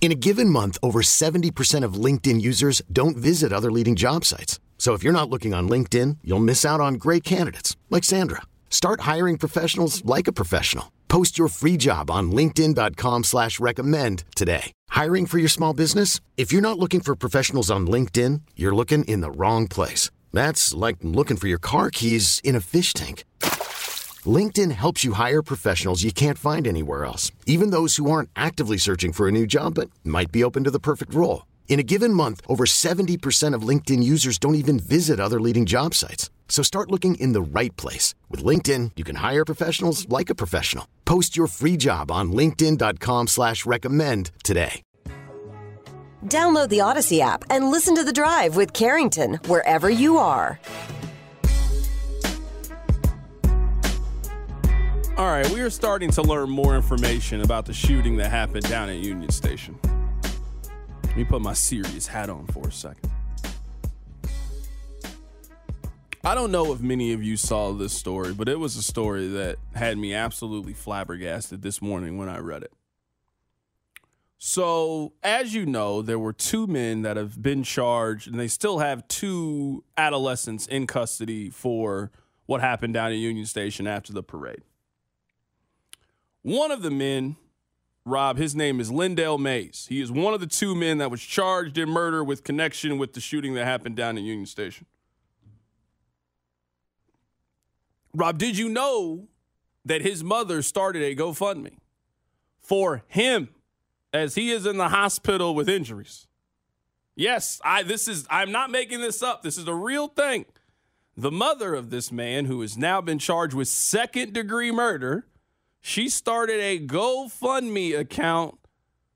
In a given month, over 70% of LinkedIn users don't visit other leading job sites. So if you're not looking on LinkedIn, you'll miss out on great candidates like Sandra. Start hiring professionals like a professional. Post your free job on LinkedIn.com slash recommend today. Hiring for your small business? If you're not looking for professionals on LinkedIn, you're looking in the wrong place. That's like looking for your car keys in a fish tank. LinkedIn helps you hire professionals you can't find anywhere else, even those who aren't actively searching for a new job but might be open to the perfect role. In a given month, over 70% of LinkedIn users don't even visit other leading job sites. So start looking in the right place. With LinkedIn, you can hire professionals like a professional. Post your free job on linkedin.com slash recommend today. Download the Audacy app and listen to The Drive with Carrington wherever you are. All right, we are starting to learn more information about the shooting that happened down at Union Station. Let me put my serious hat on for a second. I don't know if many of you saw this story, but it was a story that had me absolutely flabbergasted this morning when I read it. So, as you know, there were two men that have been charged, and they still have two adolescents in custody for what happened down at Union Station after the parade. One of the men, Rob, his name is Lyndell Mays. He is one of the two men that was charged in murder with connection with the shooting that happened down at Union Station. Rob, did you know that his mother started a GoFundMe for him as he is in the hospital with injuries? Yes, I this is I'm not making this up. This is a real thing. The mother of this man who has now been charged with second degree murder she started a GoFundMe account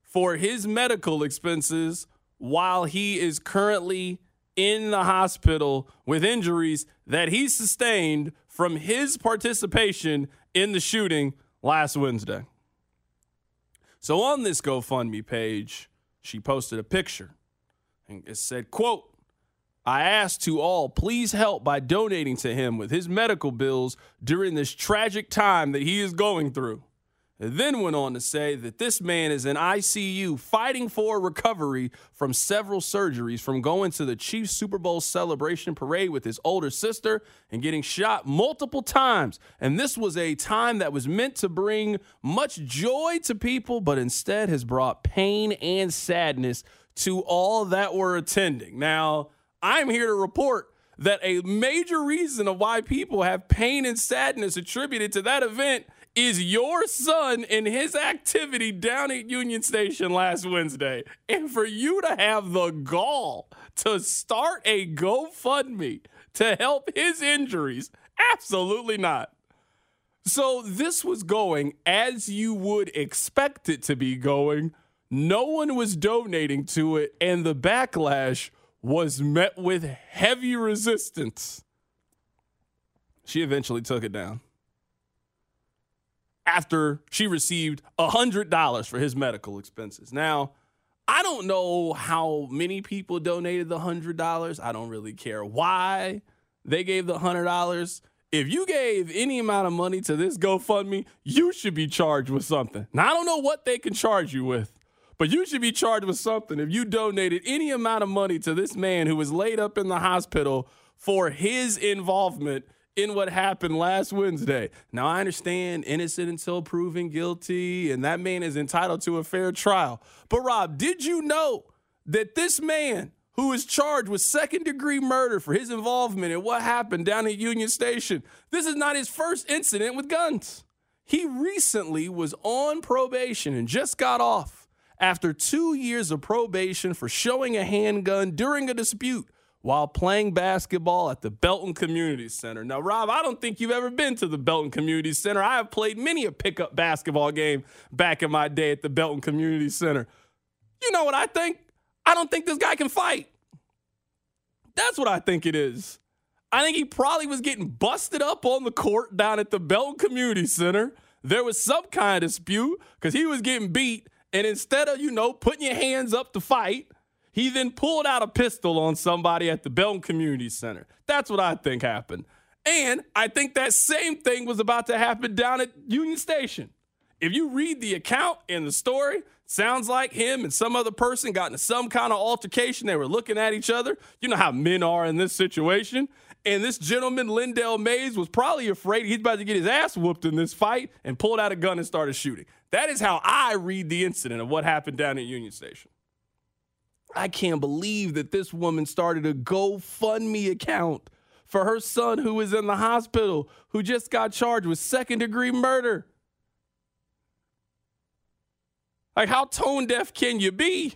for his medical expenses while he is currently in the hospital with injuries that he sustained from his participation in the shooting last Wednesday. So on this GoFundMe page, she posted a picture and it said, quote, I ask to all, please help by donating to him with his medical bills during this tragic time that he is going through. It then went on to say that this man is in ICU fighting for recovery from several surgeries from going to the Chiefs Super Bowl celebration parade with his older sister and getting shot multiple times. And this was a time that was meant to bring much joy to people, but instead has brought pain and sadness to all that were attending. Now, I'm here to report that a major reason of why people have pain and sadness attributed to that event is your son and his activity down at Union Station last Wednesday. And for you to have the gall to start a GoFundMe to help his injuries, absolutely not. So this was going as you would expect it to be going. No one was donating to it, and the backlash was met with heavy resistance. She eventually took it down after she received $100 for his medical expenses. Now, I don't know how many people donated the $100. I don't really care why they gave the $100. If you gave any amount of money to this GoFundMe, you should be charged with something. Now, I don't know what they can charge you with, but you should be charged with something if you donated any amount of money to this man who was laid up in the hospital for his involvement in what happened last Wednesday. Now, I understand innocent until proven guilty, and that man is entitled to a fair trial. But, Rob, did you know that this man who is charged with second degree murder for his involvement in what happened down at Union Station, this is not his first incident with guns? He recently was on probation and just got off after two years of probation for showing a handgun during a dispute while playing basketball at the Belton Community Center. Now, Rob, I don't think you've ever been to the Belton Community Center. I have played many a pickup basketball game back in my day at the Belton Community Center. You know what I think? I don't think this guy can fight. That's what I think it is. I think he probably was getting busted up on the court down at the Belton Community Center. There was some kind of dispute because he was getting beat. And instead of, you know, putting your hands up to fight, he then pulled out a pistol on somebody at the Belton Community Center. That's what I think happened. And I think that same thing was about to happen down at Union Station. If you read the account in the story, sounds like him and some other person got into some kind of altercation. They were looking at each other. You know how men are in this situation. And this gentleman, Lyndell Mays, was probably afraid he's about to get his ass whooped in this fight and pulled out a gun and started shooting. That is how I read the incident of what happened down at Union Station. I can't believe that this woman started a GoFundMe account for her son who was in the hospital, who just got charged with second degree murder. Like, how tone deaf can you be?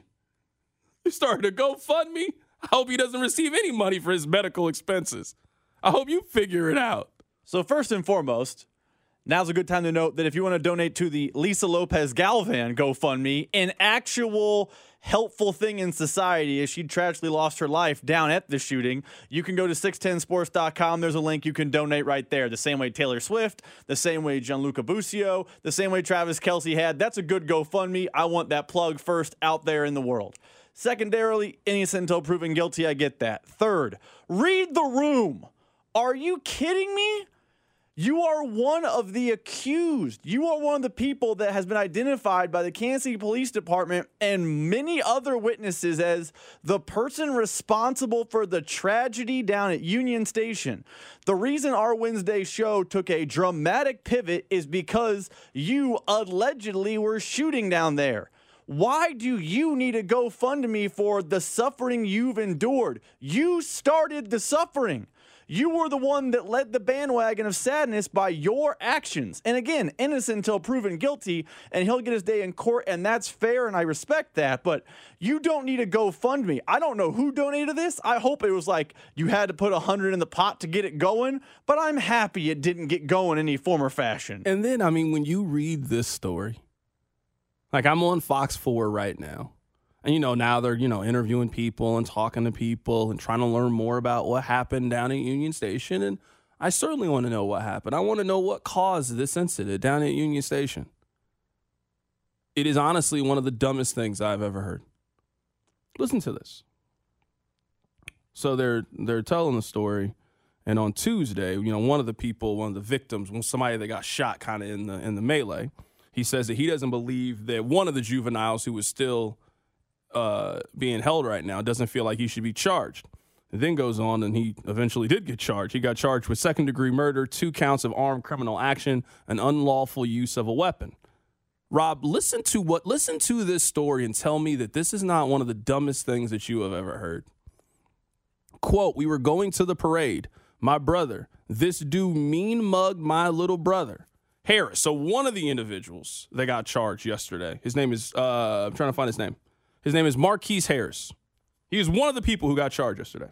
You started a GoFundMe? I hope he doesn't receive any money for his medical expenses. I hope you figure it out. So, first and foremost, now's a good time to note that if you want to donate to the Lisa Lopez Galvan GoFundMe, an actual helpful thing in society as she tragically lost her life down at the shooting, you can go to 610sports.com. There's a link you can donate right there. The same way Taylor Swift, the same way Gianluca Busio, the same way Travis Kelce had. That's a good GoFundMe. I want that plug first out there in the world. Secondarily, innocent until proven guilty. I get that. Third, read the room. Are you kidding me? You are one of the accused. You are one of the people that has been identified by the Kansas City Police Department and many other witnesses as the person responsible for the tragedy down at Union Station. The reason our Wednesday show took a dramatic pivot is because you allegedly were shooting down there. Why do you need a GoFundMe for the suffering you've endured? You started the suffering. You were the one that led the bandwagon of sadness by your actions. And again, innocent until proven guilty, and he'll get his day in court, and that's fair, and I respect that. But you don't need a GoFundMe. I don't know who donated this. I hope it was like you had to put a hundred in the pot to get it going, but I'm happy it didn't get going any form or fashion. And then, I mean, when you read this story, like I'm on Fox 4 right now. And you know, now they're, you know, interviewing people and talking to people and trying to learn more about what happened down at Union Station. And I certainly want to know what happened. I want to know what caused this incident down at Union Station. It is honestly one of the dumbest things I've ever heard. Listen to this. So they're they're telling the story, and on Tuesday, you know, one of the people, one of the victims, somebody that got shot kind of in the in the melee, he says that he doesn't believe that one of the juveniles who was still uh, being held right now doesn't feel like he should be charged. It then goes on, and he eventually did get charged. He got charged with second degree murder, two counts of armed criminal action, and unlawful use of a weapon. Rob, listen to what listen to this story and tell me that this is not one of the dumbest things that you have ever heard. Quote, we were going to the parade. My brother, this dude mean mugged my little brother. Harris. So one of the individuals that got charged yesterday, his name is uh, I'm trying to find his name. His name is Marquise Harris. He is one of the people who got charged yesterday.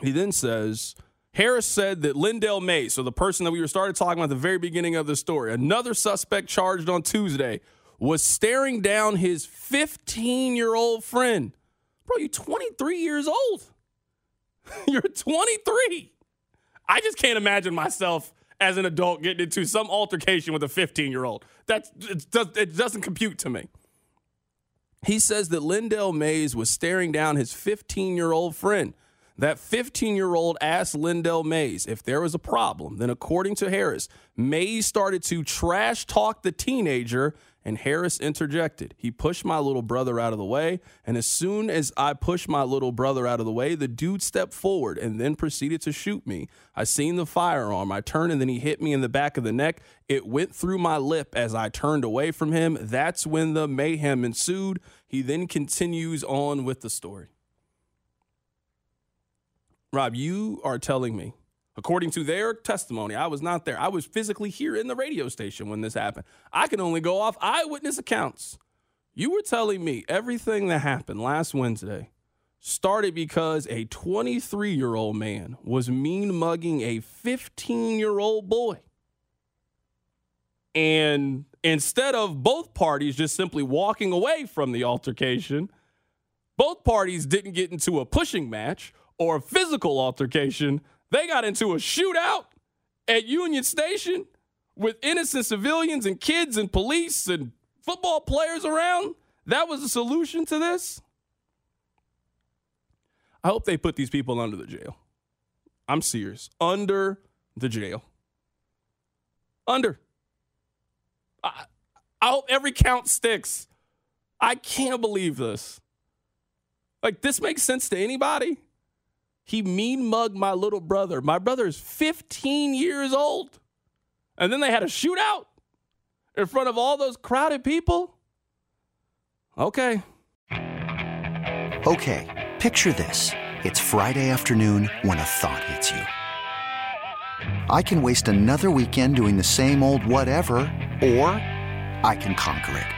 He then says Harris said that Lyndell May, so the person that we were started talking about at the very beginning of the story, another suspect charged on Tuesday, was staring down his 15 year old friend. Bro, you're 23 years old. you're 23. I just can't imagine myself as an adult getting into some altercation with a 15 year old. That it doesn't compute to me. He says that Lyndell Mays was staring down his 15 year old friend. That 15 year old asked Lyndell Mays if there was a problem. Then, according to Harris, Mays started to trash talk the teenager and Harris interjected. He pushed my little brother out of the way, and as soon as I pushed my little brother out of the way, the dude stepped forward and then proceeded to shoot me. I seen the firearm. I turned and then he hit me in the back of the neck. It went through my lip as I turned away from him. That's when the mayhem ensued. He then continues on with the story. Rob, you are telling me According to their testimony, I was not there. I was physically here in the radio station when this happened. I can only go off eyewitness accounts. You were telling me everything that happened last Wednesday started because a 23 year old man was mean mugging a 15 year old boy. And instead of both parties just simply walking away from the altercation, both parties didn't get into a pushing match or a physical altercation. They got into a shootout at Union Station with innocent civilians and kids and police and football players around. That was the solution to this. I hope they put these people under the jail. I'm serious. Under the jail. Under. I, I hope every count sticks. I can't believe this. Like, this makes sense to anybody? He mean mugged my little brother. My brother is 15 years old. And then they had a shootout in front of all those crowded people? Okay. Okay, picture this. It's Friday afternoon when a thought hits you. I can waste another weekend doing the same old whatever, or I can conquer it.